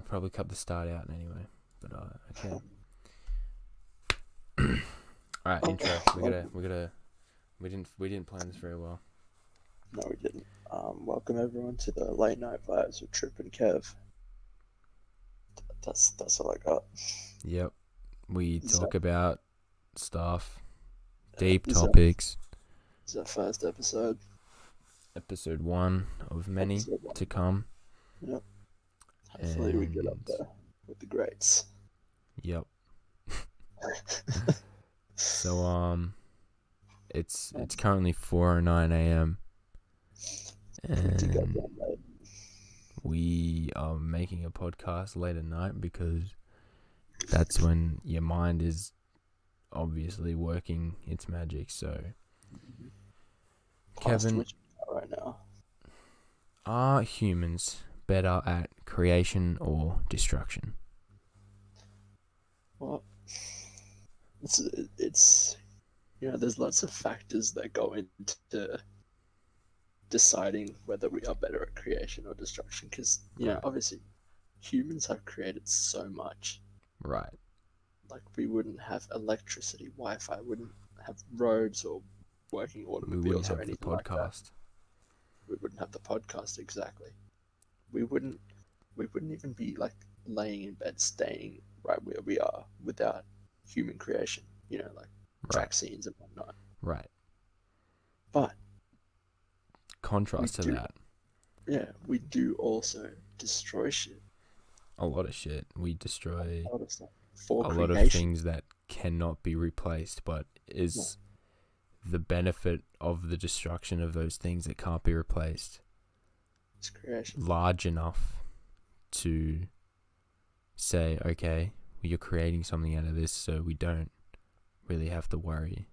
gonna probably cut the start out anyway, but uh, okay. All right, intro. We gotta, we gotta, we didn't, we didn't plan this very well. No, we didn't. Um, welcome everyone to the late night vibes with Trip and Kev. That's that's all I got. Yep, we talk about stuff, deep Is topics. It's our first episode. Episode one of many Episode one. to come. Hopefully, we get up there with the greats. Yep. So um, it's it's currently four or nine a.m. And we are making a podcast late at night because that's when your mind is obviously working its magic. So, Kevin- which we are right now. are humans better at creation or destruction? Well, it's it's you know, there's lots of factors that go into deciding whether we are better at creation or destruction. Because you know, obviously, humans have created so much. Right. Like we wouldn't have electricity, Wi-Fi, wouldn't have roads or working We wouldn't automobiles have or the anything like that. podcast. we wouldn't have the podcast exactly. We wouldn't we wouldn't even be like laying in bed staying right where we are without human creation, you know, like Right. vaccines and whatnot. Right. But Contrast to do- that, yeah, we do also destroy shit. a lot of shit. We destroy A lot of a lot of things that cannot be replaced, but is the benefit of the destruction of those things that can't be replaced It's creation. large enough to say, okay, you're creating something out of this, so we don't really have to worry.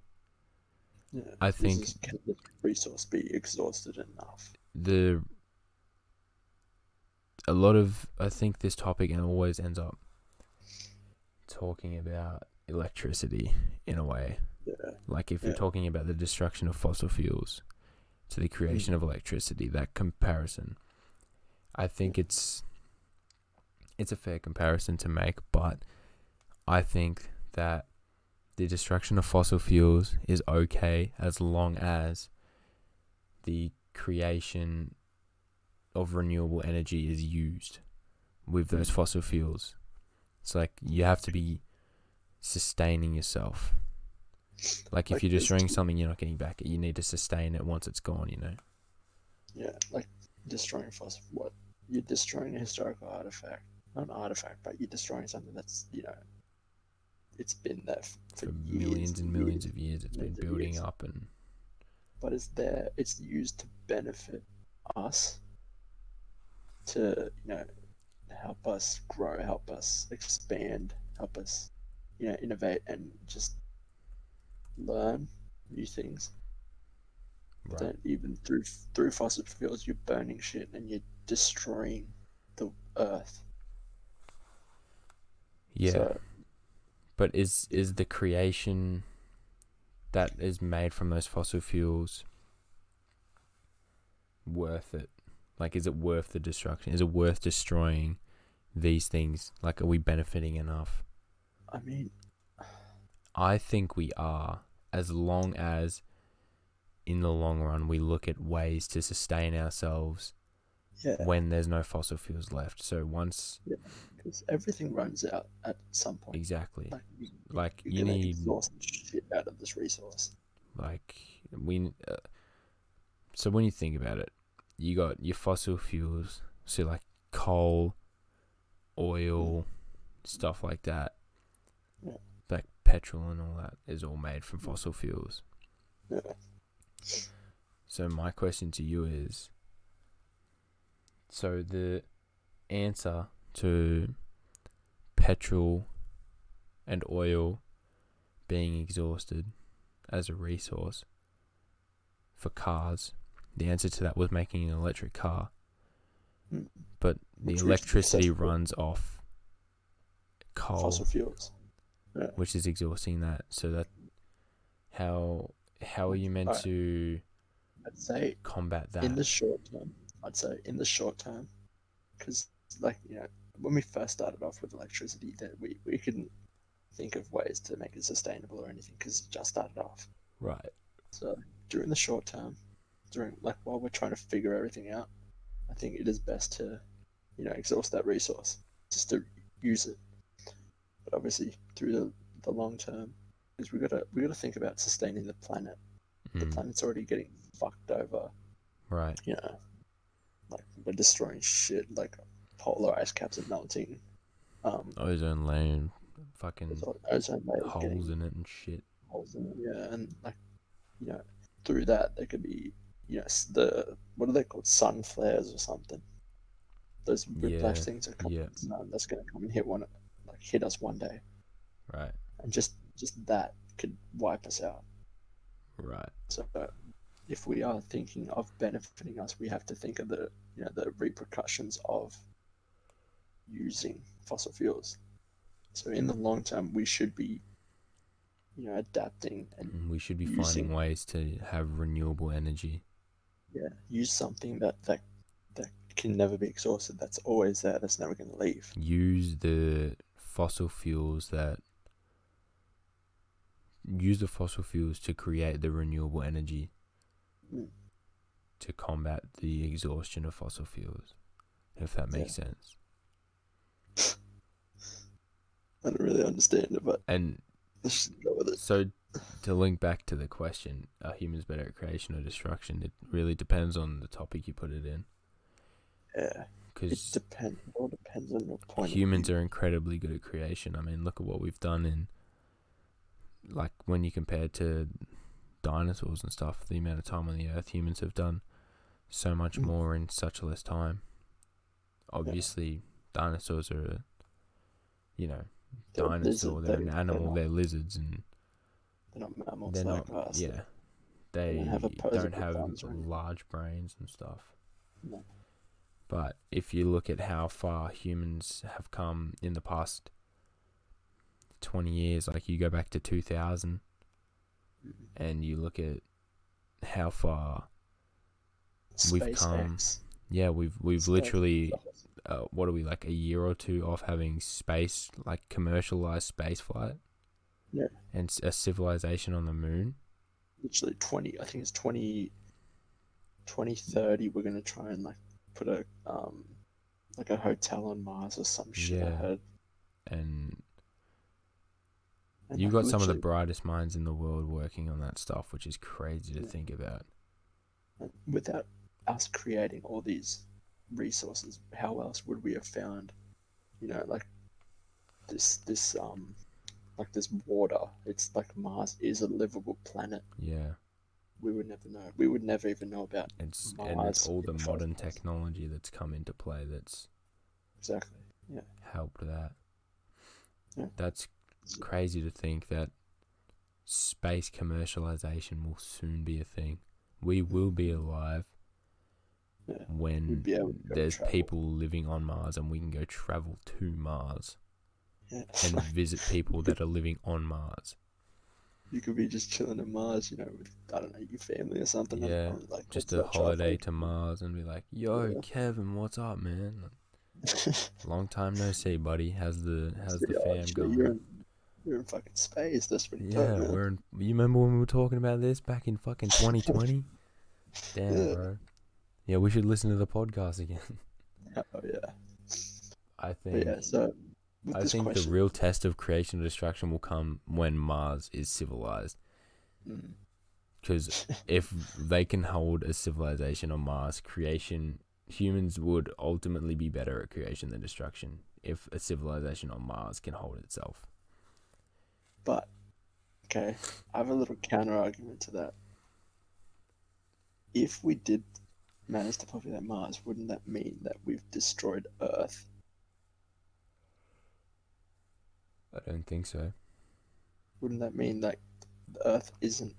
Yeah. I think- is- can this resource be exhausted enough? The a lot of I think this topic and always ends up talking about electricity in a way. Yeah. Like if you're talking about the destruction of fossil fuels to the creation mm. of electricity, that comparison, I think it's it's a fair comparison to make, but I think that the destruction of fossil fuels is okay as long as the creation of renewable energy is used with those fossil fuels. It's like you have to be sustaining yourself. Like if Like you're destroying something you're not getting back, it. you need to sustain it once it's gone, you know. Yeah, like destroying fossil what? You're destroying a historical artifact. Not an artifact, but you're destroying something that's, you know, it's been there for, For years millions and millions years, of years it's been building years. up and But it's there, it's used to benefit us, to, you know, help us grow, help us expand, help us, you know, innovate and just learn new things. right. Then even through through fossil fuels, you're burning shit and you're destroying the earth. Yeah. So, But is is the creation that is made from those fossil fuels worth it? Like, is it worth the destruction? Is it worth destroying these things? Like, are we benefiting enough? I mean, I think we are, as long as in the long run we look at ways to sustain ourselves yeah, when there's no fossil fuels left. So once because everything runs out at some point. exactly, Like, you, like you need exhaust shit out of this resource. like we uh, so when you think about it you got your fossil fuels so like coal oil stuff like that Yeah. like petrol and all that is all made from fossil fuels Yeah. so my question to you is so the answer to petrol and oil being exhausted as a resource for cars. The answer to that was making an electric car. Mm. But the Which electricity runs off coal, Fossil fuels. Yeah. which is exhausting that. So that how how are you meant Alright. to I'd say combat that? in the short term, I'd say in the short term, because like you know, when we first started off with electricity, that we we couldn't think of ways to make it sustainable or anything because it just started off. Right. So during the short term, during like while we're trying to figure everything out, I think it is best to, you know, exhaust that resource just to use it. But obviously, through the, the long term, is we gotta we gotta think about sustaining the planet. The Mm, planet's already getting fucked over. right. You know, like we're destroying shit. Like polar ice caps are melting. Um, Ozone layer, fucking ozone layers holes in it and shit. holes in it. Yeah, and like, you know, through that there could be, you know, the what are they called, sun flares or something. Those whiplash Yeah, things are coming. yeah. sun that's gonna come and hit one, like hit us one day, Right. and just just that could wipe us out. Right. So, if we are thinking of benefiting us, we have to think of the you know the repercussions of using fossil fuels. So in the long term, we should be, you know, adapting and Mm, We should be using- finding ways to have renewable energy. yeah, use something that that that can never be exhausted. That's always there. That's never going to leave. Use the fossil fuels that use the fossil fuels to create the renewable energy Mm. to combat the exhaustion of fossil fuels. If that makes sense. I don't really understand it, but And let's go with it. So, to link back to the question, are humans better at creation or destruction? It really depends on the topic you put it in. Yeah, because it depends. It all depends on your point. humans are incredibly good at creation. I mean, look at what we've done in, like, when you compare to dinosaurs and stuff, the amount of time on the earth humans have done so much Mm. more in such less time. Obviously, dinosaurs are, a, you know, They're dinosaur, they're they- an they're animal, not- they're lizards, and They're not mammals they're like not, us. yeah. They don't have don't have thumbs anything. large brains and stuff. No. But if you look at how far humans have come in the past 20 years, like you go back to 2000 Mhm. And you look at how far, We've come- yeah, we've we've SpaceX, literally uh, what are we like a year or two off having space like commercialized space flight? Yeah. And a civilization on the moon. literally 20 i think it's 20 2030 we're going to try and like put a um like a hotel on mars or some shit Yeah. And You've got some of the brightest minds in the world working on that stuff, which is crazy to think about. without us creating all these resources how else would we have found you know like this this um like this water it's like mars is a livable planet Yeah, we would never know we would never even know about it's and it's all the modern place. technology that's come into play that's exactly yeah helped that. Yeah. That's crazy to think that space commercialization will soon be a thing. We will be alive Yeah, when we'd be able to go there's people living on Mars and we can go travel to Mars yeah. and visit people that are living on Mars. you could be just chilling on Mars, you know, with I don't know your family or something. Yeah, like Just a holiday to- Mars and be like, "Yo, Yeah. Kevin, what's up, man? Long time no see, buddy. How's the how's the Yeah, fam going?" You're in, fucking space. That's pretty cool. Yeah, man. we're in. You remember when we were talking about this back in fucking 2020? Damn, Yeah. bro. Yeah, we should listen to the podcast again. Oh yeah. I But think. yeah. So I think question, the real test of creation and destruction will come when Mars is civilized. Mm, Because if they can hold a civilization on Mars, creation, humans would ultimately be better at creation than destruction. If a civilization on Mars can hold itself. But okay, I have a little counter argument to that. If we did manage to populate Mars, wouldn't that mean that we've destroyed Earth? I don't think so. Wouldn't that mean that the Earth isn't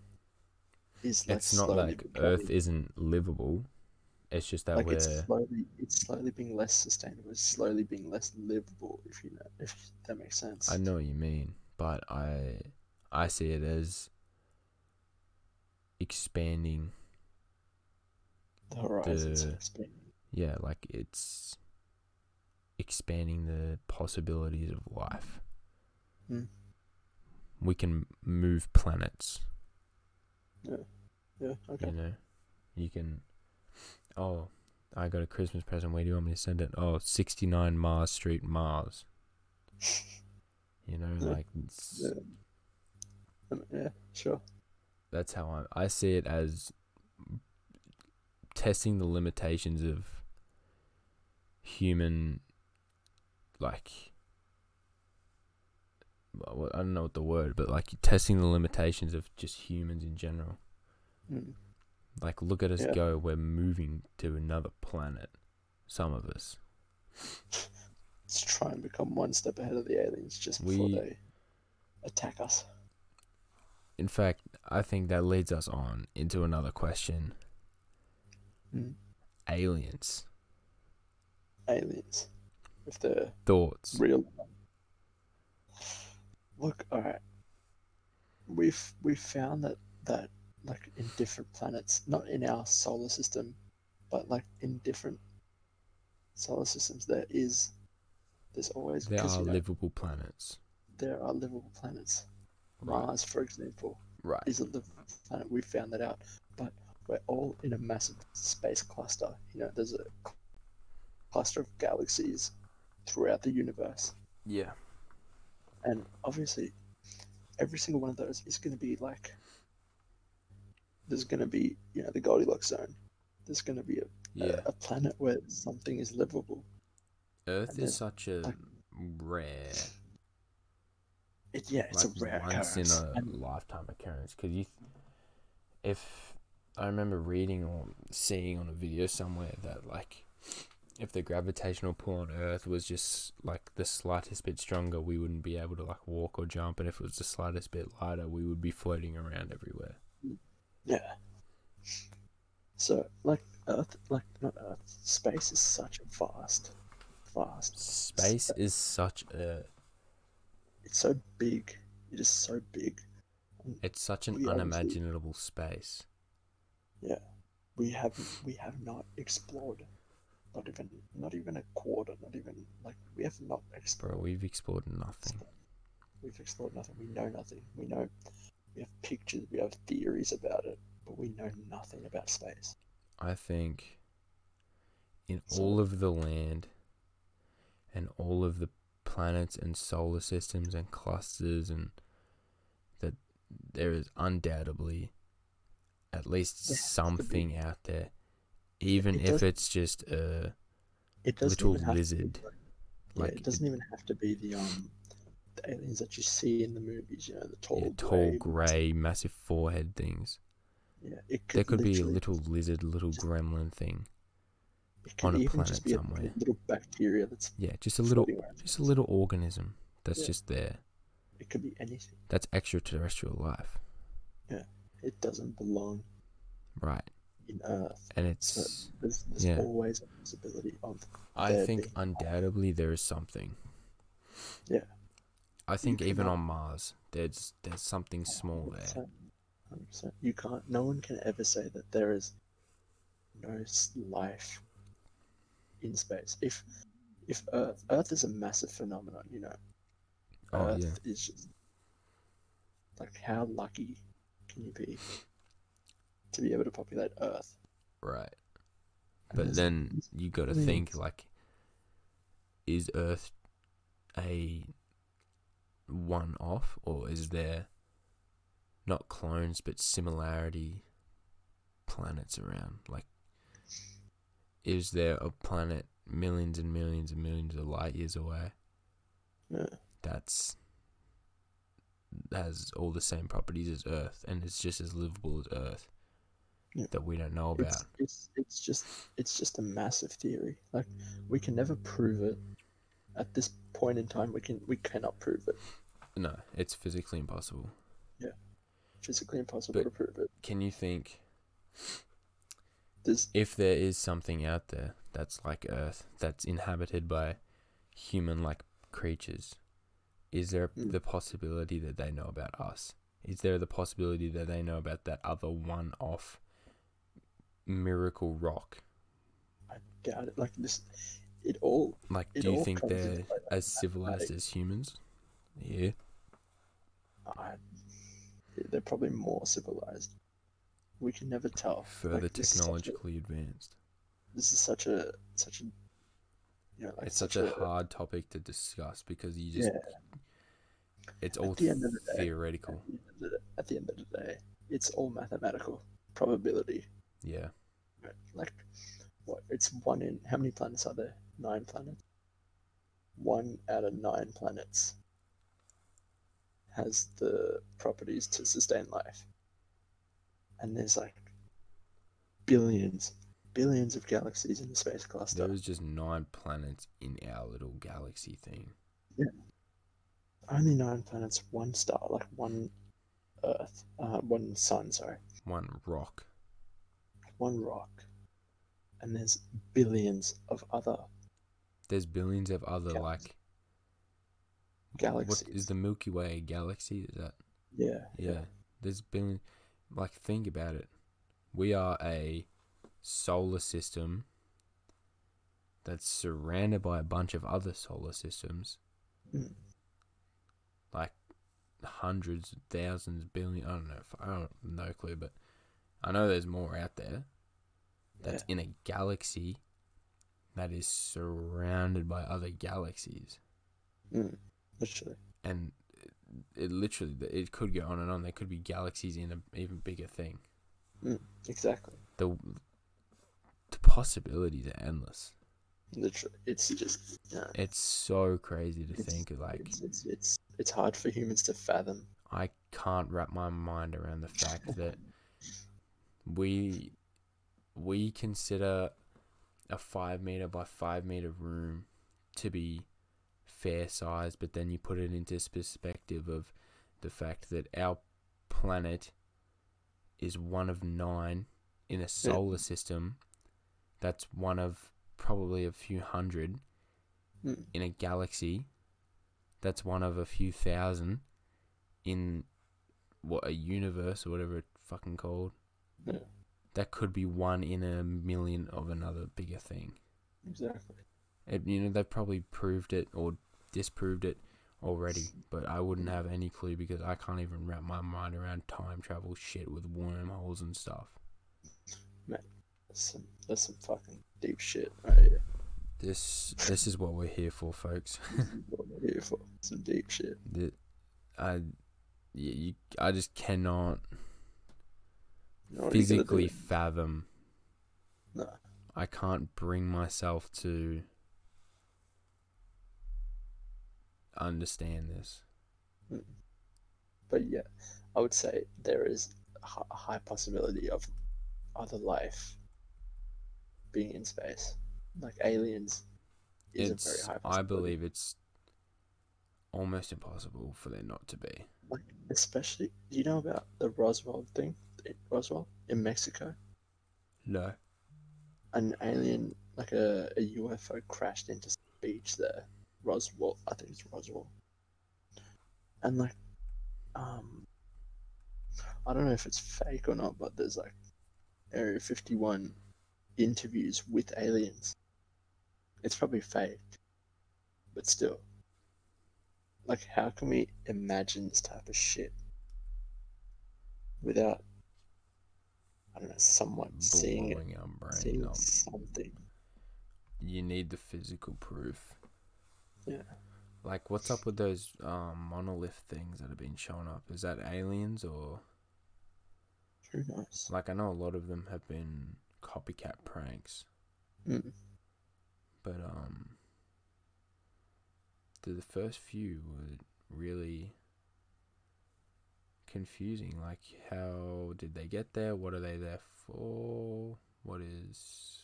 is like it's not like becoming- Earth isn't livable. It's just that like we're it's slowly it's slowly being less sustainable it's slowly being less livable if you know if that makes sense I know what you mean, but I I see it as expanding. the horizons the- expanding Yeah, like it's expanding the possibilities of life. Hmm. We can move planets. Yeah, okay. You know, you can. Oh, I got a Christmas present. Where do you want me to send it? Oh, 69 Mars Street, Mars. You know, Yeah. like Yeah. Yeah, sure. that's how I I see it as testing the limitations of human, like. I don't know what the word, but like testing the limitations of just humans in general. Mm. Like, look at us Yeah. go. We're moving to another planet. Some of us. Let's try and become one step ahead of the aliens just before We- they attack us. In fact, I think that leads us on into another question. Mm. Aliens. Aliens. If they're Thoughts. real. Look, alright. We've we've found that that like in different planets, not in our solar system, but like in different solar systems, there is there's always There are you know, livable planets. there are livable planets. Right. Mars, for example, Right. is a livable planet. We found that out, but we're all in a massive space cluster. You know, there's a cluster of galaxies throughout the universe, Yeah. and obviously, every single one of those is going to be like. There's going to be, you know, the Goldilocks zone. There's going to be a, Yeah. a, a planet where something is livable. Earth is such a like- rare, It, yeah, it's like a rare once in a and- lifetime occurrence. Because you, if I remember reading or seeing on a video somewhere that like, if the gravitational pull on Earth was just like the slightest bit stronger, we wouldn't be able to like walk or jump, and if it was the slightest bit lighter, we would be floating around everywhere. Yeah. So, like Earth, like not Earth, space is such a vast, vast. Space is such a It's so big. It is so big. it's such an We unimaginable space. Yeah, we have we have not explored, not even not even a quarter, not even like we have not Bro, explored. we've explored nothing. We've explored nothing. We know nothing. We know we have pictures. We have theories about it, but we know nothing about space. I think in all of the land and all of the planets and solar systems and clusters and that there is undoubtedly at least There has to be. something out there even It if it's just a It Little lizard. like- yeah, Like, it doesn't even have to be the um the aliens that you see in the movies. You know, the tall, yeah, tall grey, massive forehead things Yeah, it could there could be a little lizard little gremlin thing It could on a even planet just be a somewhere. little bacteria that's yeah just a little just a little organism that's Yeah. just there It could be anything. that's extraterrestrial life Yeah, It doesn't belong right in Earth. and it's there's, there's yeah. always a possibility of I think undoubtedly there is something. Yeah. I think even on Mars, there's there's something small there. 100%, 100%. You can't. No one can ever say that there is no life in space. If if Earth Earth is a massive phenomenon, you know. Oh Earth yeah, is just like how lucky can you be to be able to populate Earth? right. But then you got to think like, is Earth a one off, or is there not clones but similarity planets around? Like, is there a planet millions and millions and millions of light years away? Yeah. that's has all the same properties as Earth and it's just as livable as Earth Yeah. that we don't know about. It's, it's it's just it's just a massive theory. Like we can never prove it. At this point in time, we can we cannot prove it. No, it's physically impossible. Yeah, physically impossible But- to prove it. Can you think There's if there is something out there that's like Earth that's inhabited by human-like creatures? Is there Mm. the possibility that they know about us? Is there the possibility that they know about that other one-off miracle rock? I doubt it. Like this, it all Like, It do you think they're like, as civilized as humans? Yeah. I, they're probably more civilized. We can never tell. Further Like, this a- technologically advanced. This is such a such a you know like it's such a hard topic to discuss because you just yeah. it's all the end of the day- theoretical. At the, end of the, at the end of the day, it's all mathematical probability. Yeah. Like, what? It's one in how many planets are there? Nine planets. One out of nine planets has the properties to sustain life, and there's like billions, billions of galaxies in the space cluster. There was just nine planets in our little galaxy thing. Yeah. Only nine planets, one star, like one Earth, uh, one sun. Sorry. One rock. one rock, and there's billions of other There's billions of other Galaxies. like What galaxies. is the Milky Way a galaxy? Is that yeah, yeah? There's billion. Like think about it. We are a solar system that's surrounded by a bunch of other solar systems. Mm. Like hundreds, thousands, billion. I don't know. If, I don't no clue, but I know there's more out there. That's in a galaxy that is surrounded by other galaxies, Mm, literally. and it, it literally it could go on and on. There could be galaxies in an even bigger thing. Hmm, exactly. The the possibilities are endless. Literally. It's just. It's so crazy to It's- think of like It's, it's it's it's hard for humans to fathom. I can't wrap my mind around the fact that we we consider a five meter by five meter room to be fair size, but then you put it into perspective of the fact that our planet is one of nine in a solar system that's one of probably a few hundred Mm. in a galaxy that's one of a few thousand in what a universe or whatever it's fucking called. Yeah. That could be one in a million of another bigger thing. Exactly. It, you know, they've probably proved it or disproved it already, but I wouldn't have any clue because I can't even wrap my mind around time travel shit with wormholes and stuff. Man, That's some that's some fucking deep shit right here. This this is what we're here for, folks. This is what we're here for. Some deep shit. that I, you, you, I just cannot You know what you gotta physically fathom. No. I can't bring myself to understand this. But yeah, I would say there is a high possibility of other life being in space, like aliens. Is a It's very high I believe it's almost impossible for there not to be. like especially. Do you know about the Roswell thing? in Roswell in Mexico, No. an alien like a, a UFO crashed into beach there. Roswell, I think it's Roswell. And like, um, I don't know if it's fake or not, but there's like Area 51 interviews with aliens. It's probably fake, but still. Like, how can we imagine this type of shit without, I don't know, someone seeing it, Blowing our brain seeing up. something? You need the physical proof. Yeah. Like, what's up with those um, monolith things that have been showing up? Is that aliens or Who knows? like I know a lot of them have been copycat pranks, Mm. but um, the, the first few were really confusing. Like, how did they get there? What are they there for? What is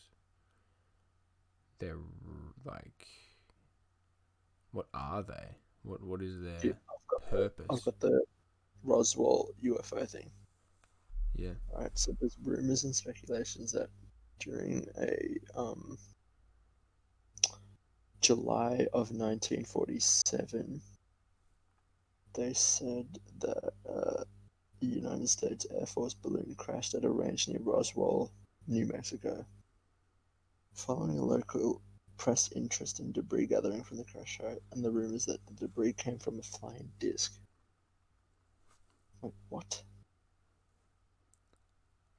their like? What are they? What what is their Dude, I've got the, purpose? I've got the Roswell UFO thing. Yeah. Right, so there's rumors and speculations that during a um, July of 1947, they said that uh, the United States Air Force balloon crashed at a ranch near Roswell, New Mexico. Following a local press interest in debris gathering from the crash site, and the rumors that the debris came from a flying disc. Like, what?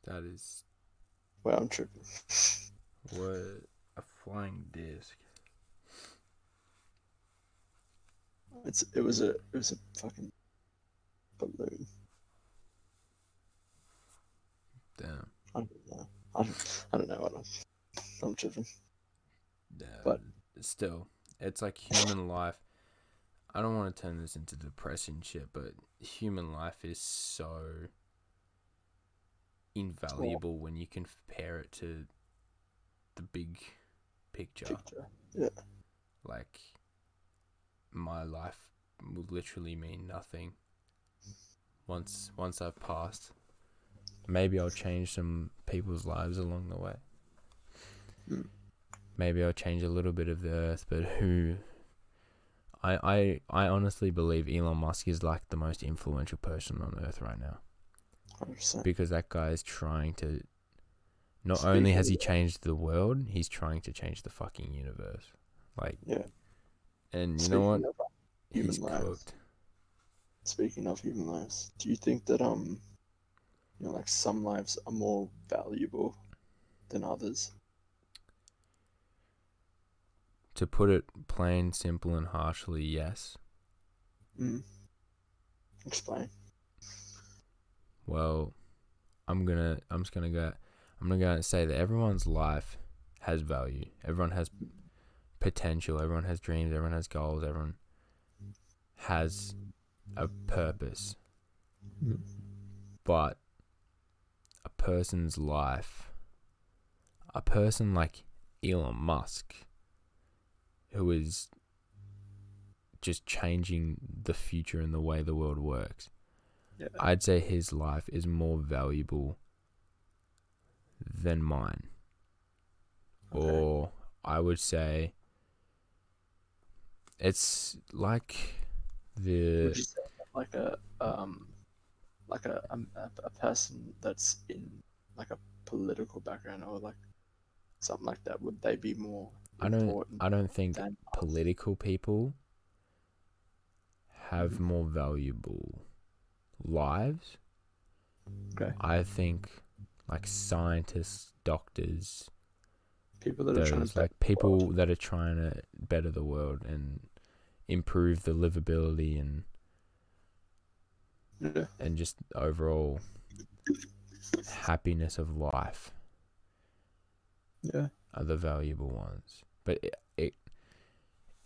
That is Well, I'm tripping. what a flying disc. It's it was a it was a fucking balloon. Damn. I don't know. I don't, I don't know what I'm. I'm tripping. Yeah, But- still, it's like human life. I don't want to turn this into depressing shit, but human life is so invaluable when you compare it to the big picture. Picture. Yeah. Like, my life will literally mean nothing once once I've passed. Maybe I'll change some people's lives along the way. Mm. Maybe I'll change a little bit of the earth, but who? I I I honestly believe Elon Musk is like the most influential person on earth right now Hundred percent. because that guy is trying to. Not Speaking only has he changed the world, he's trying to change the fucking universe. Like, Yeah. and you know what? Human He's lives. cooked. Speaking of human lives, do you think that um, you know, like some lives are more valuable than others? To put it plain, simple, and harshly, yes. Mm. Explain. Well, I'm gonna, I'm just gonna go, I'm gonna go and say that everyone's life has value. Everyone has potential. Everyone has dreams. Everyone has goals. Everyone has a purpose. Mm. But a person's life, a person like Elon Musk, who is just changing the future and the way the world works, Yeah. I'd say his life is more valuable than mine. Okay. Or I would say it's like the Would you say that like a um, like a, a a person that's in like a political background or like something like that? Would they be more I don't I don't think political people have more valuable lives. Okay. I think like scientists, doctors, people that are trying to like people that are trying to better the world and improve the livability and yeah, and just overall happiness of life yeah, are the valuable ones. But it it,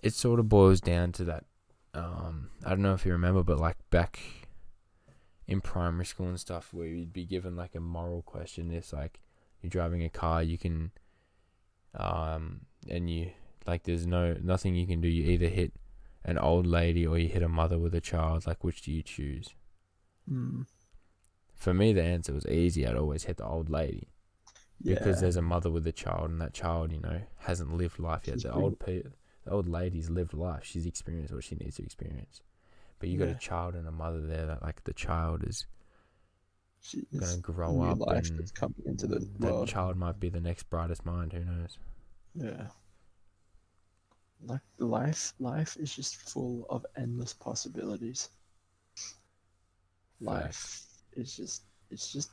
it sort of boils down to that. Um, I don't know if you remember, but like back in primary school and stuff, where you'd be given like a moral question. It's like you're driving a car, you can, um, and you like there's no nothing you can do. You either hit an old lady or you hit a mother with a child. Like which do you choose? mm. For me, the answer was easy. I'd always hit the old lady. Because yeah. there's a mother with a child and that child you know hasn't lived life yet She's the pretty- old pe- the old lady's lived life she's experienced what she needs to experience but you got Yeah. a child and a mother there that like the child is gonna grow up life and that's coming into the that world. child might be the next brightest mind who knows Yeah. Like life, life is just full of endless possibilities. Life is just, it's just,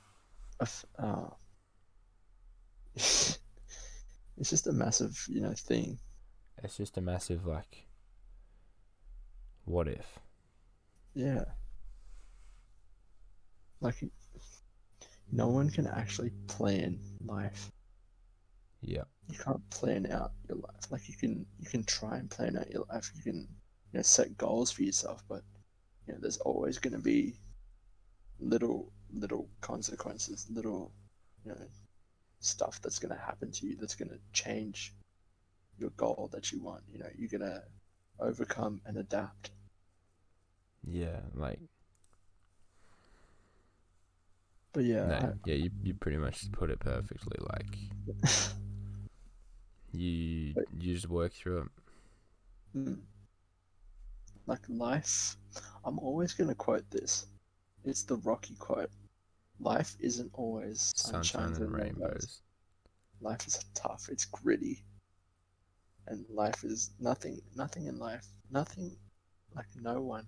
a, uh, it's just a massive, you know, thing. it's just a massive like what if Yeah. Like, no one can actually plan life. yeah you can't plan out your life. Like you can you can try and plan out your life. You can you know set goals for yourself, but you know there's always going to be little little consequences, little you know stuff that's going to happen to you that's going to change your goal that you want. You know you're going to overcome and adapt. yeah like But yeah, no, yeah you, you pretty much put it perfectly like you you just work through it Mm. Like life, I'm always going to quote this. It's the Rocky quote. Life isn't always sunshine and rainbows Life is tough. It's gritty. and life is nothing. Nothing in life. Nothing. Like no one.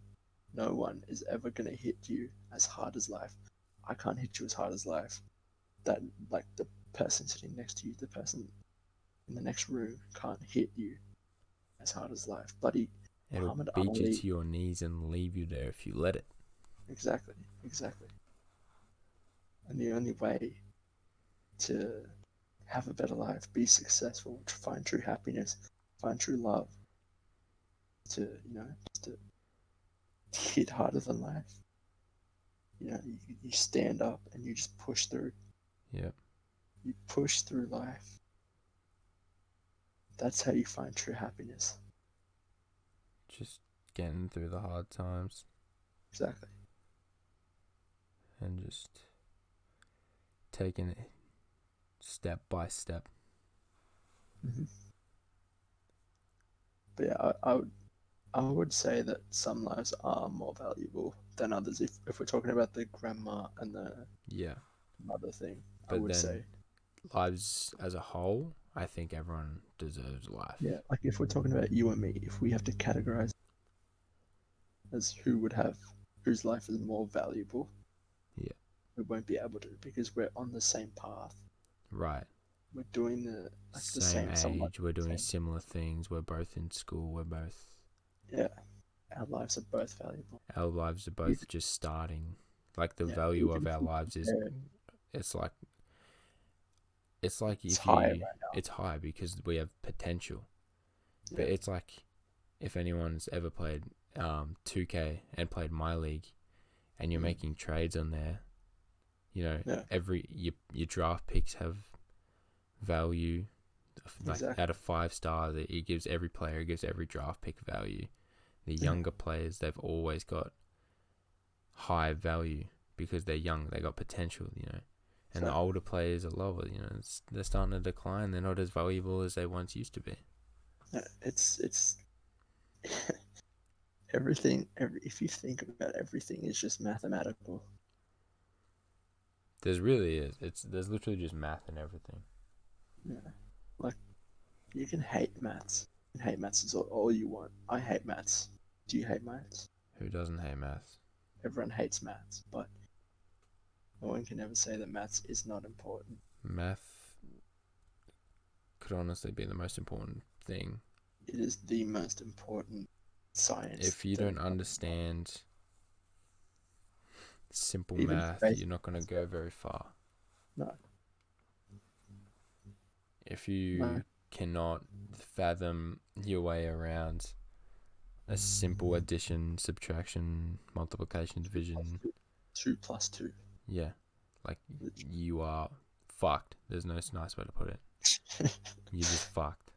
No one is ever gonna hit you as hard as life. I can't hit you as hard as life. That like the person sitting next to you, the person in the next room can't hit you as hard as life. Bloody It'll Muhammad beat you to your knees and leave you there if you let it. Exactly, exactly. And the only way to have a better life, be successful, to find true happiness, find true love, to you know, just to hit harder than life. You know, you, you stand up and you just push through. Yep. You push through life. That's how you find true happiness. Just getting through the hard times Exactly. and just taking it step by step. hmm But yeah, I, I would I would say that some lives are more valuable than others. If if we're talking about the grandma and the Yeah. mother thing, I would say Lives as a whole, I think everyone deserves life. yeah. Like if we're talking about you and me, if we have to categorize as who would have whose life is more valuable. We won't be able to because we're on the same path. Right. We're doing the like the same same, somewhat age, we're doing same- similar things, we're both in school, we're both Yeah, our lives are both valuable. our lives are both just starting. Like the Yeah, value of our lives is it's like it's like It's if high you right it's high because we have potential. But it's like if anyone's ever played um 2K and played my league and you're Mm. making trades on there, you know, Yeah. every your your draft picks have value like Exactly. out of 5 stars it, it gives every player it gives every draft pick value. The Yeah. younger players they've always got high value because they're young, they got potential, you know. And the older players are lower, you know, it's, they're starting to decline. They're not as valuable as they once used to be. It's it's everything. Every if you think about everything, is just mathematical. There's really is. It's there's literally just math and everything. Yeah, like you can hate maths. You can hate maths is all, all you want. I hate maths. Do you hate maths? Who doesn't hate maths? Everyone hates maths, but no one can ever say that maths is not important. Math could honestly be the most important thing. It is the most important science. If you don't understand simple Even math, you're not going to go very far. No. If you No. cannot fathom your way around a simple addition, subtraction, multiplication, division, two plus two. yeah, like you are fucked. There's no nice way to put it. You're just fucked.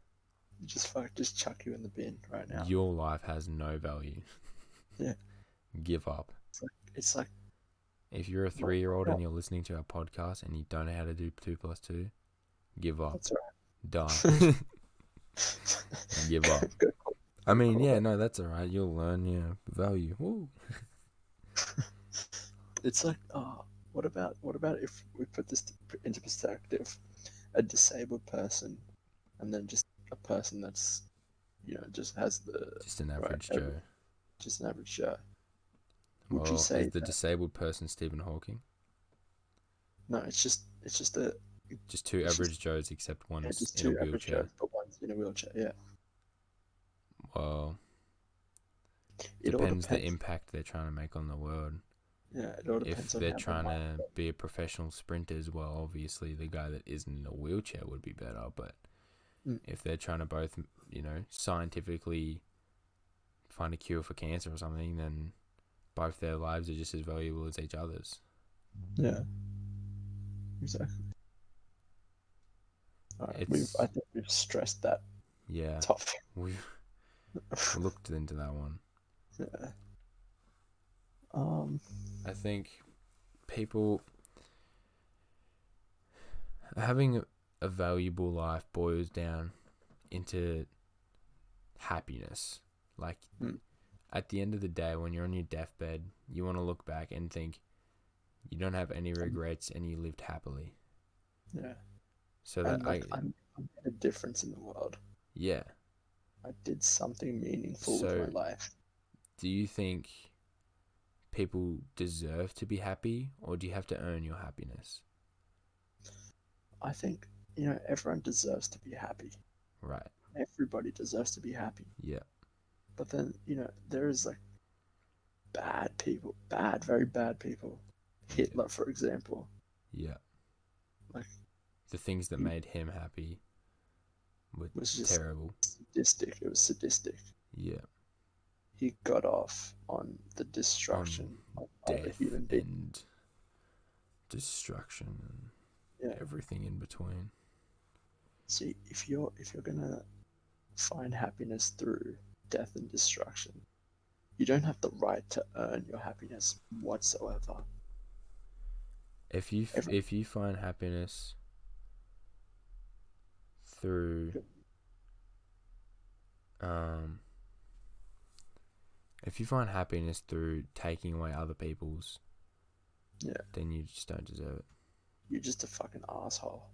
just fuck, just chuck you in the bin right now. Your life has no value. Yeah. Give up. It's like If you're a three year old and you're listening to our podcast and you don't know how to do two plus two, give up. that's all Die. Give up. I mean, yeah, no, that's alright. You'll learn, yeah, value. Woo. It's like, oh, what about what about if we put this into perspective? A disabled person, and then just a person that's, you know, just has the Just an Right, average every- Joe. just an average Joe. Would you Well, say is the that- disabled person Stephen Hawking? No, it's just it's just a Just two It's just- average Joes, except yeah, one's just in a two average wheelchair. Joes, but one's in a wheelchair. Yeah, Well, it all depends the impact they're trying to make on the world. Yeah, it all depends If they're trying to be a professional sprinter as well, obviously the guy that isn't in a wheelchair would be better. But Mm. if they're trying to both, you know, scientifically find a cure for cancer or something, then both their lives are just as valuable as each other's. Yeah, exactly. Right, we've I think we've stressed that Yeah, Tough. we've looked into that one. yeah. Um. I think people having a valuable life boils down into happiness. Like Mm. At the end of the day, when you're on your deathbed, you want to look back and think you don't have any regrets and you lived happily. Yeah. So that and I, I'm, I'm a difference in the world. yeah, I did something meaningful So- with my life. Do you think people deserve to be happy, or do you have to earn your happiness? I think you know everyone deserves to be happy. Right. Everybody deserves to be happy. Yeah. But then you know there is like bad people, bad, very bad people. Hitler, for example. Yeah. Like, the things that made him happy were Was just- terrible. Sadistic. It was sadistic. Yeah. He got off on the destruction of other Death human beings. and destruction and Yeah. everything in between. See, if you're if you're gonna find happiness through death and destruction, you don't have the right to earn your happiness whatsoever. If you Every- if you find happiness through um if you find happiness through taking away other people's Yeah. then you just don't deserve it. You're just a fucking asshole.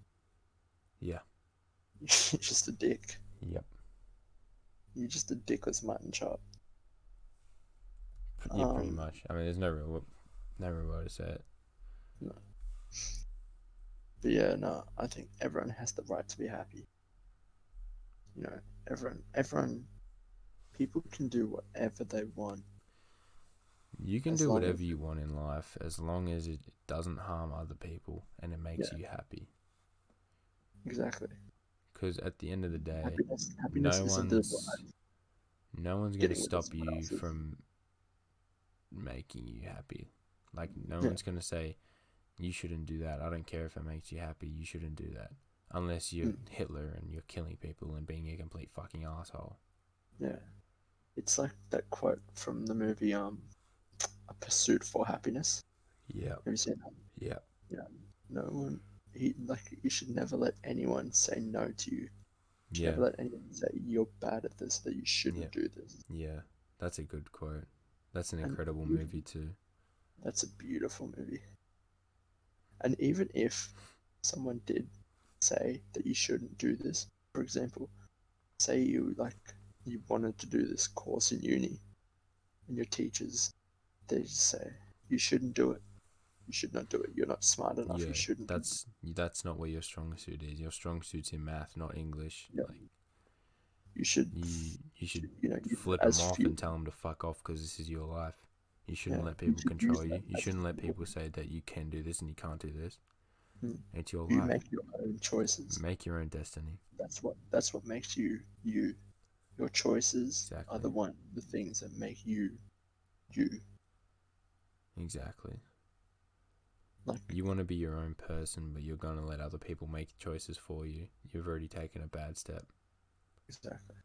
Yeah. You're just a dick. Yep. You're just a dickless mutton chop. Yeah, pretty Um, much. I mean, there's no real no real way to say it. No. But yeah, no, I think everyone has the right to be happy. You know, everyone, everyone, people can do whatever they want. You can As do whatever as- you want in life as long as it doesn't harm other people and it makes you happy. Exactly. Because at the end of the day, Happiness, happiness no one's no one's gonna stop you else's. from making you happy. Like no Yeah. one's gonna say you shouldn't do that. I don't care if it makes you happy. You shouldn't do that unless you're Mm. Hitler and you're killing people and being a complete fucking asshole. Yeah. It's like that quote from the movie um A Pursuit for Happiness. Yeah, Have you seen that? yeah, No one he like you should never let anyone say no to you. You yeah, never let anyone say you're bad at this, that you shouldn't Yeah. do this. yeah. That's a good quote. That's an incredible even- movie too. That's a beautiful movie. And even if someone did say that you shouldn't do this, for example, say you like you wanted to do this course in uni, and your teachers they just say you shouldn't do it. You should not do it. You're not smart enough. Yeah, you shouldn't. that's that's not where your strong suit is. Your strong suit's in math, not English. Yeah. Like You should. you, you should you know, you, flip them off few- and tell them to fuck off because this is your life. You shouldn't Yeah, let people should control you. You shouldn't let people say that you can do this and you can't do this. Mm. It's your you life. make your own choices. Make your own destiny. That's what. That's what makes you you. Your choices are the one, the things that make you, you. Exactly. Like You want to be your own person, but you're gonna let other people make choices for you. You've already taken a bad step. exactly.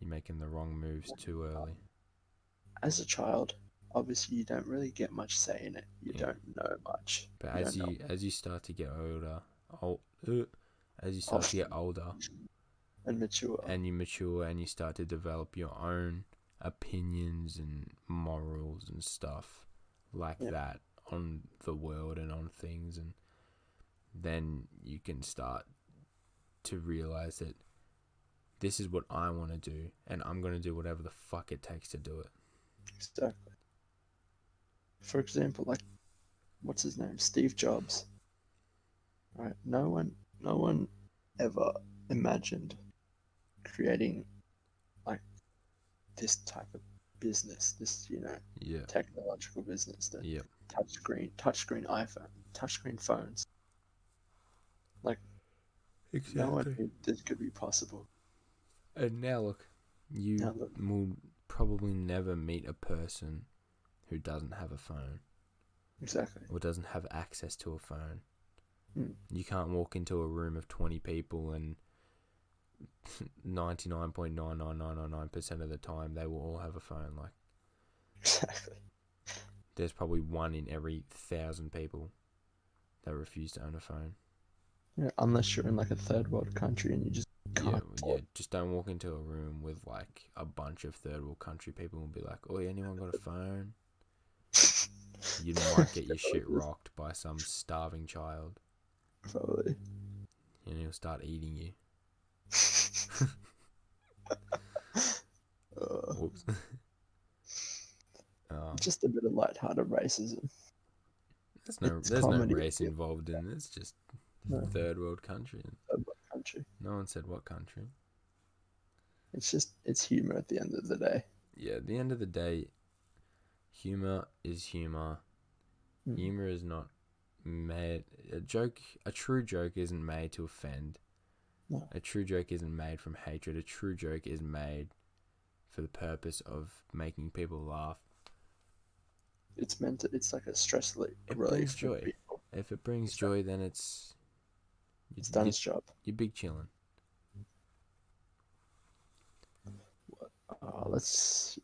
You're making the wrong moves too early. as a child, obviously you don't really get much say in it. You Yeah. don't know much. But You as don't know. you as you start to get older, old, uh, as you start to get older, and mature. and you mature and you start to develop your own opinions and morals and stuff like Yeah. that on the world and on things and then you can start to realize that this is what I want to do and I'm going to do whatever the fuck it takes to do it. Exactly. For example, like what's his name? Steve Jobs. Right. No one no one ever imagined creating like this type of business, this, you know, Yeah. technological business, that Yep. Touchscreen touchscreen iPhone, touchscreen phones. Like, no one knew this could be possible. And now look, you Now look. will probably never meet a person who doesn't have a phone. Exactly. or doesn't have access to a phone. Mm. You can't walk into a room of 20 people and 99.99999% of the time they will all have a phone. Like, Exactly. There's probably one in every thousand people that refuse to own a phone. Yeah, unless you're in like a third world country and you just can't. Yeah, yeah, just don't walk into a room with like a bunch of third world country people and be like, oh, anyone got a phone? You might get your shit rocked by some starving child Probably. and he'll start eating you. Whoops. Um, just a bit of light-hearted racism. there's no it's there's no race involved in this. Just No. third world country. of our country. No one said what country. It's just it's humor at the end of the day. Yeah, at the end of the day, humor is humor. Mm. Humor is not made. A joke, a true joke, isn't made to offend. No. A true joke isn't made from hatred. A true joke is made for the purpose of making people laugh. It's meant to. It's like a stress relief. It brings joy. people. If it brings joy, then it's It's done its job. you're big chilling. Uh, let's.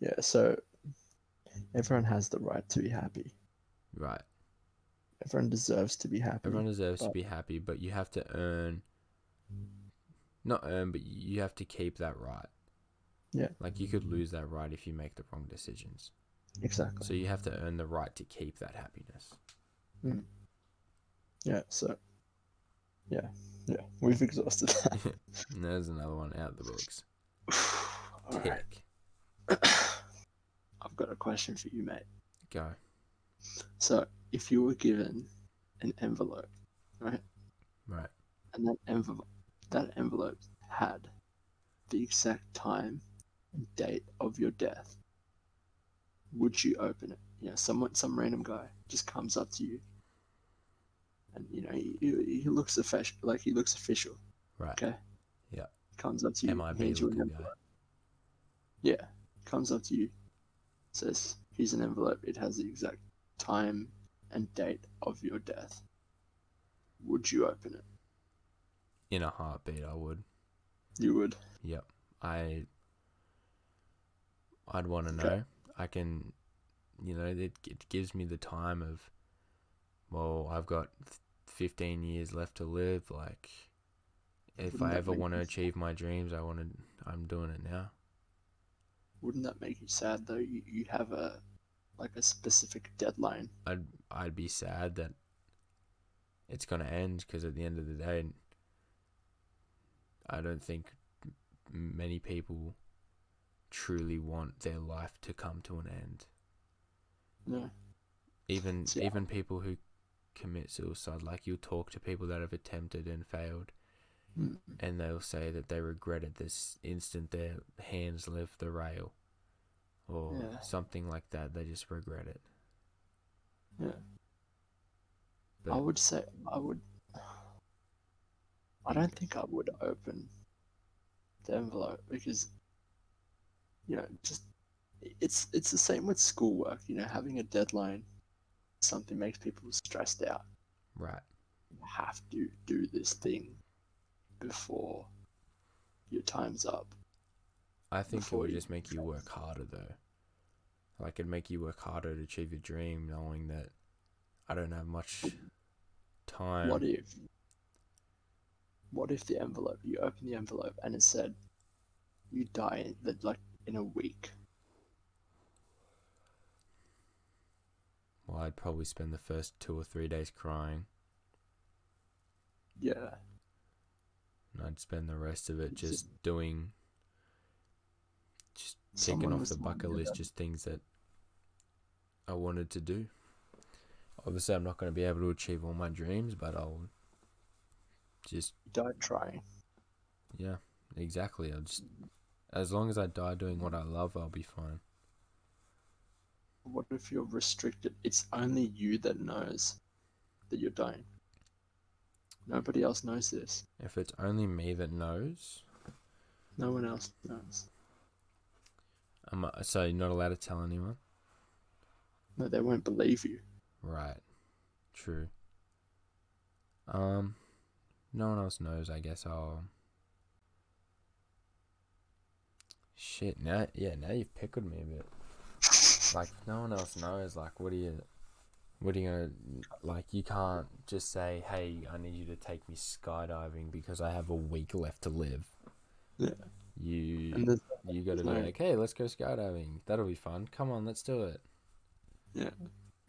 Yeah. So everyone has the right to be happy. Right. Everyone deserves to be happy. Everyone deserves to be happy, but you have to earn. Not earn, but you have to keep that right. Yeah. Like you could lose that right if you make the wrong decisions. Exactly. So you have to earn the right to keep that happiness. Hmm. Yeah. So. Yeah. Yeah. We've exhausted that. and there's another one out of the books. All right. I've got a question for you, mate. Go. So, if you were given an envelope, right, Right. and that envelope, that envelope had the exact time and date of your death, would you open it? You know, someone, some random guy just comes up to you, and you know, he, he he looks official, like he looks official. Right. Okay. Yeah. Comes up to you, MIB you an envelope. Yeah. Comes up to you, says, "Here's an envelope. It has the exact time and date of your death." Would you open it? In a heartbeat, I would. You would. Yep. I. I'd want to Okay. know. I can, you know, it, it gives me the time of, well, I've got 15 years left to live. Like, if Wouldn't I ever want to achieve my dreams, I want to, I'm doing it now. Wouldn't that make you sad though? You, you have a like a specific deadline. I'd, I'd be sad that it's going to end because at the end of the day, I don't think many people truly want their life to come to an end. No. even I- even people who commit suicide like you'll talk to people that have attempted and failed Mm. and they'll say that they regret it this instant their hands left the rail or Yeah. something like that they just regret it Yeah. But- I would say I would. I don't think I would open the envelope because, you know, just it's it's the same with schoolwork. You know, having a deadline, something makes people stressed out. right You have to do this thing before your time's up. i think it would just make you work harder though like it'd make you work harder to achieve your dream knowing that i don't have much time What if? What if the envelope you open the envelope and it said, "You die in the, like in a week." well i'd probably spend the first two or three days crying Yeah. and i'd spend the rest of it It's just- just doing just ticking off the bucket list just things that I wanted to do. Obviously, I'm not going to be able to achieve all my dreams, but I'll just Don't try. yeah, exactly. I'll just as long as I die doing what I love, I'll be fine. What if you're restricted? It's only you that knows that you're dying. Nobody else knows this. If it's only me that knows, No one else knows. I'm so you're not allowed to tell anyone. No, they won't believe you. Right. True. Um, no one else knows. I guess I'll. Shit. Now, yeah. Now you've pickled me a bit. Like no one else knows. Like, what are you? What are you gonna like? You can't just say, "Hey, I need you to take me skydiving because I have a week left to live." Yeah. You there's, you got to be no- like, "Hey, let's go skydiving. That'll be fun. Come on, let's do it." yeah,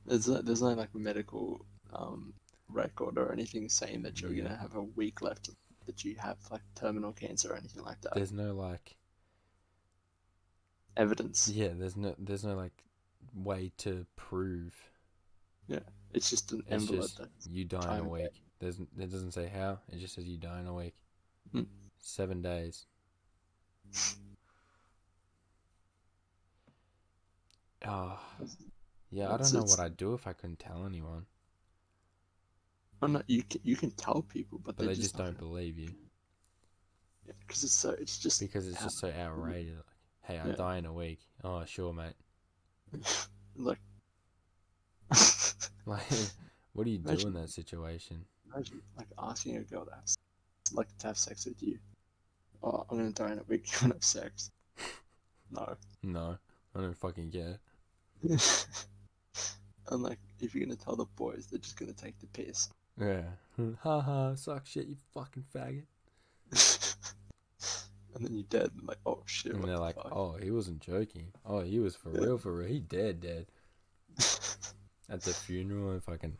there's no, there's no like medical um record or anything saying that you're Yeah. gonna have a week left that you have like terminal cancer or anything like that. There's no like evidence. Yeah, there's no there's no like way to prove Yeah, It's just an It's envelope. just- you die in a week. There's it doesn't say how. It just says you die in a week. Hmm. Seven days. Oh, yeah. I don't know what I'd do if I couldn't tell anyone. oh, no, you can you can tell people, but, But they just just don't believe you Yeah, because it's so it's just because it's just so outrageous. Hey, I Yeah. die in a week. Oh, sure, mate. like Like, what do you do Imagine- in that situation? imagine like asking a girl to like to have sex with you. Oh, I'm gonna die in a week. You wanna have sex? No. No, I don't fucking care. and like, if you're gonna tell the boys, they're just gonna take the piss. Yeah. Haha, suck shit, you fucking faggot. And then you're dead. And like, oh shit. And they're the like, fuck? oh, he wasn't joking. Oh, he was for Yeah. real, for real. He dead, dead. At the funeral, if I can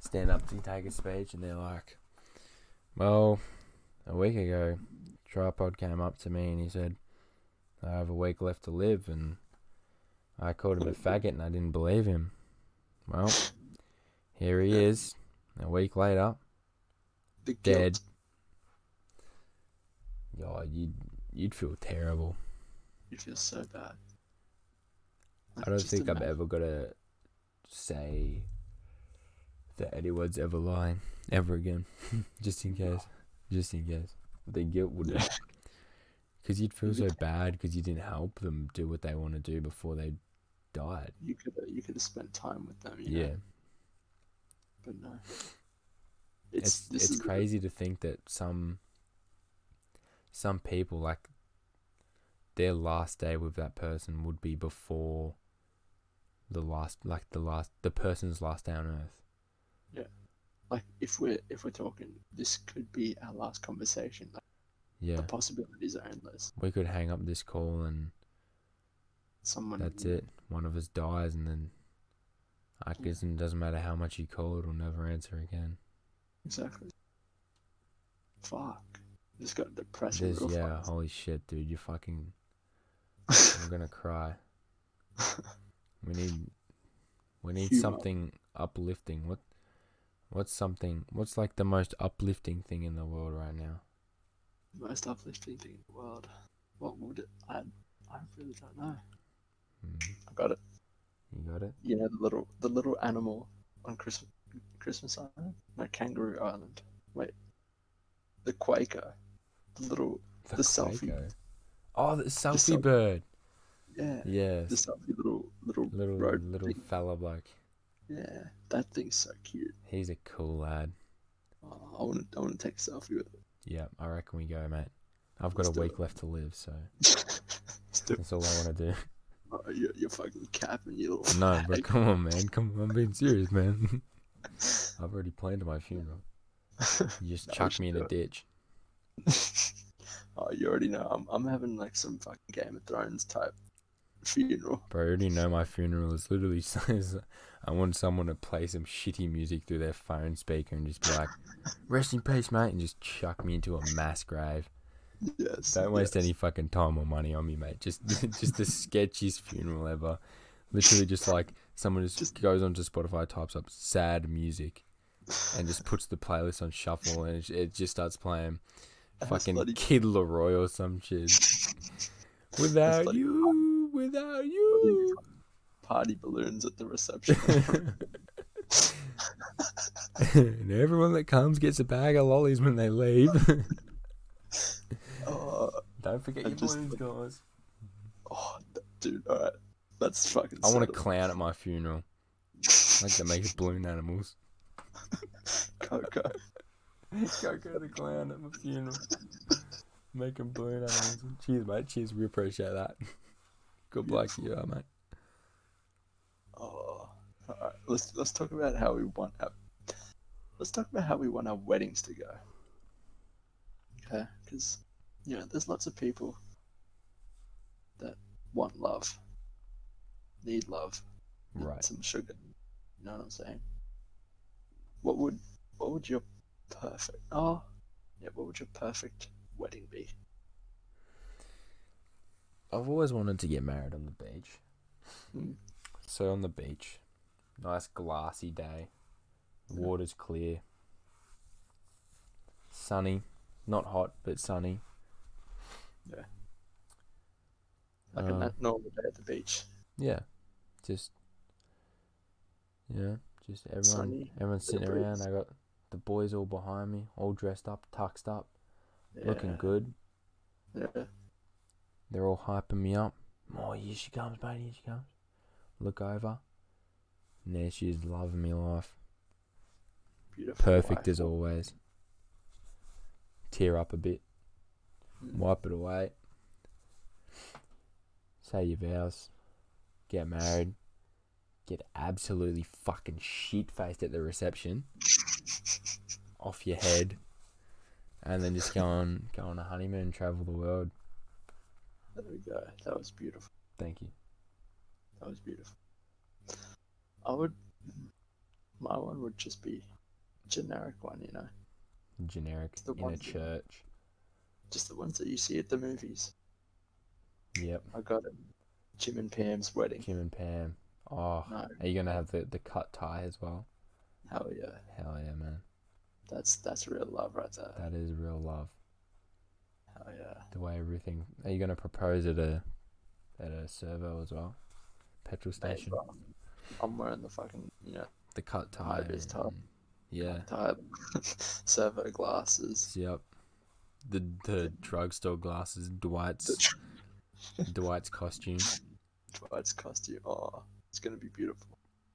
stand up to take a speech, and they're like, well, a week ago, Tripod came up to me and he said, I have a week left to live, and I called him a faggot and I didn't believe him. Well, here he is, a week later, the dead. guilt. Oh, you'd, you'd feel terrible. You feel so bad. I don't think I'm ever gonna say that anyone's ever lying ever again, just in case, just in case. The guilt would, because you'd feel so bad because you didn't help them do what they want to do before they died. You could you could have spent time with them. Yeah, Know? But no. it's this it's is the- crazy to think that some some people like their last day with that person would be before the last like the last the person's last day on earth. Yeah. Like if we're if we're talking, this could be our last conversation. Like, Yeah. The possibilities are endless. we could hang up this call and Someone. that's it. One of us dies, and then I guess it doesn't matter how much you call, it'll never answer again. Exactly. Fuck. This got depressing. Real yeah, fast. holy shit, dude, you fucking. I'm gonna cry. We need, we need something uplifting. What, what's something? What's like the most uplifting thing in the world right now? Most uplifting thing in the world. What would it? I I really don't know. Hmm, I got it. you got it. You know the little the little animal on Christmas Christmas Island, no Kangaroo Island. Wait, the quokka, the little The selfie. quokka. Oh, the selfie self- bird. yeah, Yeah. the selfie little little little little thing. fella bloke. Yeah, that thing's so cute. He's a cool lad. Oh, I want to I want to take a selfie with Yeah, I reckon we go, mate. I've got Let's a week it. left to live, so that's all I want to do. oh, you're, you're fucking capping, you little. No, but come on, man. Come on, I'm being serious, man. I've already planned my funeral. You just chuck me in a it. ditch. oh, you already know. I'm I'm having like some fucking Game of Thrones type funeral. Bro, I already know my funeral is literally I want someone to play some shitty music through their phone speaker and just be like, rest in peace, mate, and just chuck me into a mass grave. Yes. Don't waste yes. any fucking time or money on me, mate. Just just the sketchiest funeral ever. Literally just like someone just, Just- goes onto Spotify, types up sad music, and just puts the playlist on shuffle, and it, it just starts playing fucking bloody- Kid LAROI or some shit. Without bloody- you, without you. party balloons at the reception. and everyone that comes gets a bag of lollies when they leave. oh, Don't forget I your just- balloons, guys. oh, dude. All right, that's fucking. I want a clown at my funeral. Like they make balloon animals. Coco. Coco the clown at my funeral. Making balloon animals. Cheers, mate. Cheers. We appreciate that. Good bloke you are, mate. Oh, all right. Let's let's talk about how we want our. Let's talk about how we want our weddings to go. Okay, because you know, there's lots of people that want love, need love, Right. some sugar. You know what I'm saying? What would what would your perfect oh yeah what would your perfect wedding be? I've always wanted to get married on the beach. Mm. So on the beach, nice glassy day, water's clear, sunny, not hot but sunny. Yeah. Like Uh, a normal day at the beach. Yeah, just yeah, just everyone, Sunny, everyone's sitting around. I got the boys all behind me, all dressed up, tucked up, Yeah. looking good. Yeah. They're all hyping me up. Oh, here she comes, mate. Here she comes. Look over. And there she is, loving me life. Beautiful. Perfect as always. Tear up a bit. Mm. Wipe it away. Say your vows. Get married. Get absolutely fucking shit faced at the reception. Off your head. And then just go on go on a honeymoon, travel the world. There we go. That was beautiful. Thank you. That was beautiful. I would. My one would just be generic one, you know, Generic The in a ones that- church. just the ones that you see at the movies. Yep. I got it. Jim and Pam's wedding. Jim and Pam. Oh, No, are you gonna have the, the cut tie as well? hell yeah, Hell yeah, man. that's that's real love right there. That is real love. Hell yeah. The way everything. Are you gonna propose at a at a servo as well? Petrol station. bro, I'm wearing the fucking you know The cut tie. And- Yeah. type servo glasses. Yep. The the drugstore glasses. Dwight's Dwight's costume. Dwight's costume. Oh, it's gonna be beautiful.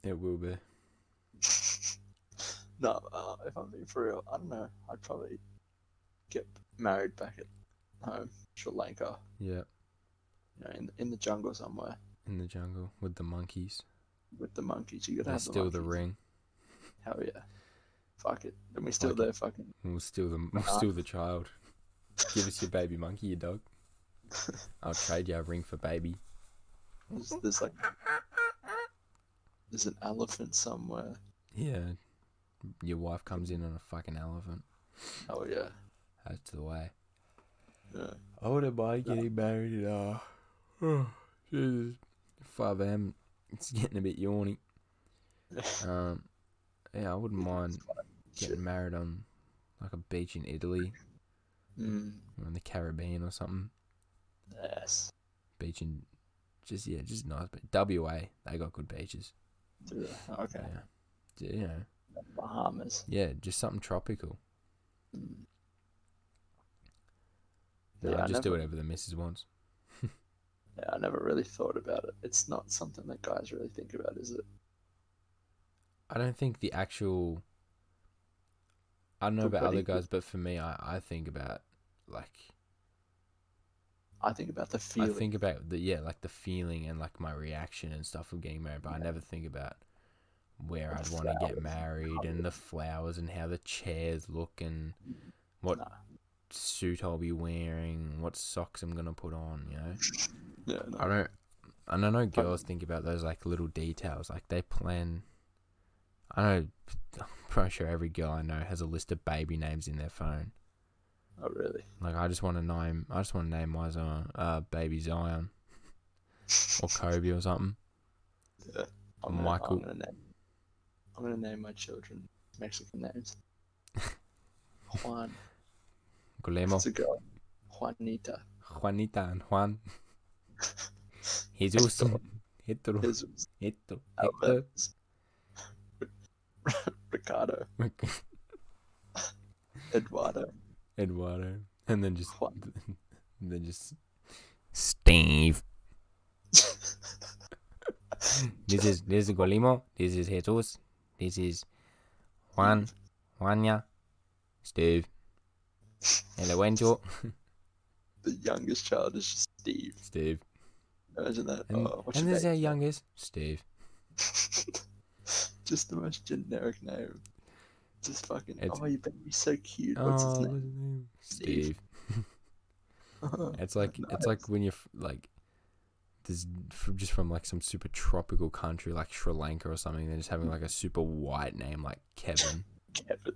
It will be. no, uh, if I'm being for real, I don't know. I'd probably get married back at home, Sri Lanka. Yeah. You know, in in the jungle somewhere In the jungle with the monkeys. with the monkeys. You gotta They have steal the ring. Hell yeah. Fuck it. And we Fuck it. there fucking We'll steal the we'll steal the child. Give us your baby monkey, your dog. I'll trade you a ring for baby. there's, there's like there's an elephant somewhere. Yeah. Your wife comes in on a fucking elephant. Oh yeah. That's the way. Yeah. I wouldn't mind No. getting married at uh oh, Jesus. Five AM. It's getting a bit yawny. Um yeah, I wouldn't mind getting married on like a beach in Italy Mm, or in the Caribbean or something. yes. Beach in just yeah, just nice but WA, they got good beaches. Do. Okay. Yeah. You know. Bahamas. Yeah, just something tropical. Mm. No, Yeah, I just do never- whatever the missus wants. Yeah, I never really thought about it. It's not something that guys really think about, is it? I don't think the actual. I don't know The about other guys, but for me, I, I think about like I think about the feeling. I think about the yeah, like the feeling and like my reaction and stuff of getting married, but I never think about where I'd want to get married and the flowers and how the chairs look and what suit I'll be wearing, what socks I'm gonna put on. You know, Yeah, no. I don't. And I know girls think about those like little details, like they plan. I know, I'm pretty sure every girl I know has a list of baby names in their phone. Oh, really? Like I just want to name, I just want to name my Zion, uh, baby Zion or Kobe or something. Yeah. I'm gonna, Michael. I'm gonna name. I'm gonna name my children Mexican names. Juan. Guillermo, It's a girl. Juanita. Juanita, and Juan. Jesus. Hector, Jesus. Hector, Hector. Ricardo. Eduardo. Eduardo, and then just, Juan. and then just Steve. This is this is Golimo. This is Jesus. This is Juan, Juanya, Steve, Elewencho, The youngest child is just Steve. Steve. Imagine that. And, oh, and your this is our youngest, Steve. just the most generic name. Just fucking. It's- oh, your baby's so cute. What's oh, his name? name? Steve. Steve. It's like it's like when you're like this from just from like some super tropical country like Sri Lanka or something. They're just having like a super white name like Kevin. Kevin.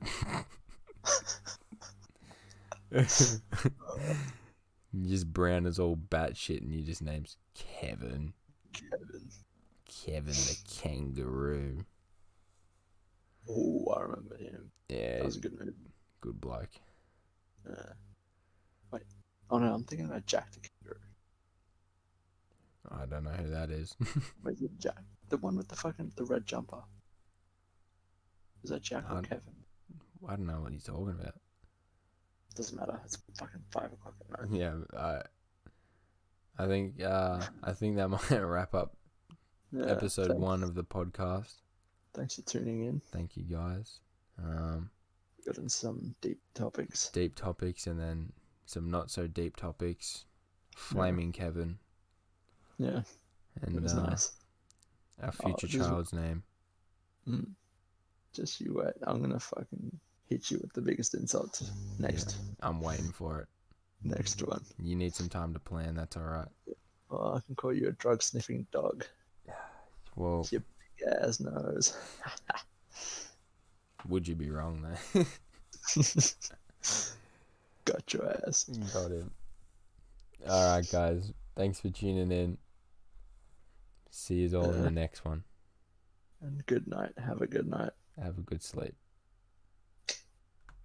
You just brown as all batshit, and your just name's Kevin. Kevin. Kevin the kangaroo. Oh, I remember him. Yeah, That was he's a good movie. good bloke. Uh, wait. Oh no, I'm thinking about Jack the Kangaroo. I don't know who that is. Where's it Jack? The one with the fucking the red jumper. Is that Jack or Kevin? I don't know what he's talking about. Doesn't matter. It's fucking five o'clock at night. Yeah, I, I think, uh, I think that might wrap up Yeah, episode thanks- one of the podcast. Thanks for tuning in. Thank you guys. Um, We got in some deep topics. deep topics and then some not so deep topics. Flaming Kevin Yeah, and it was uh, nice. our Oh, future is- child's name. Mm. Just you wait. I'm gonna fucking hit you with the biggest insult next I'm waiting for it. next one. You need some time to plan. That's all right. Oh, I can call you a drug sniffing dog. Yeah. Well, ass nose. would you be wrong there? Got your ass. Got him. All right, guys. Thanks for tuning in. See you all in the next one. And good night. Have a good night. Have a good sleep.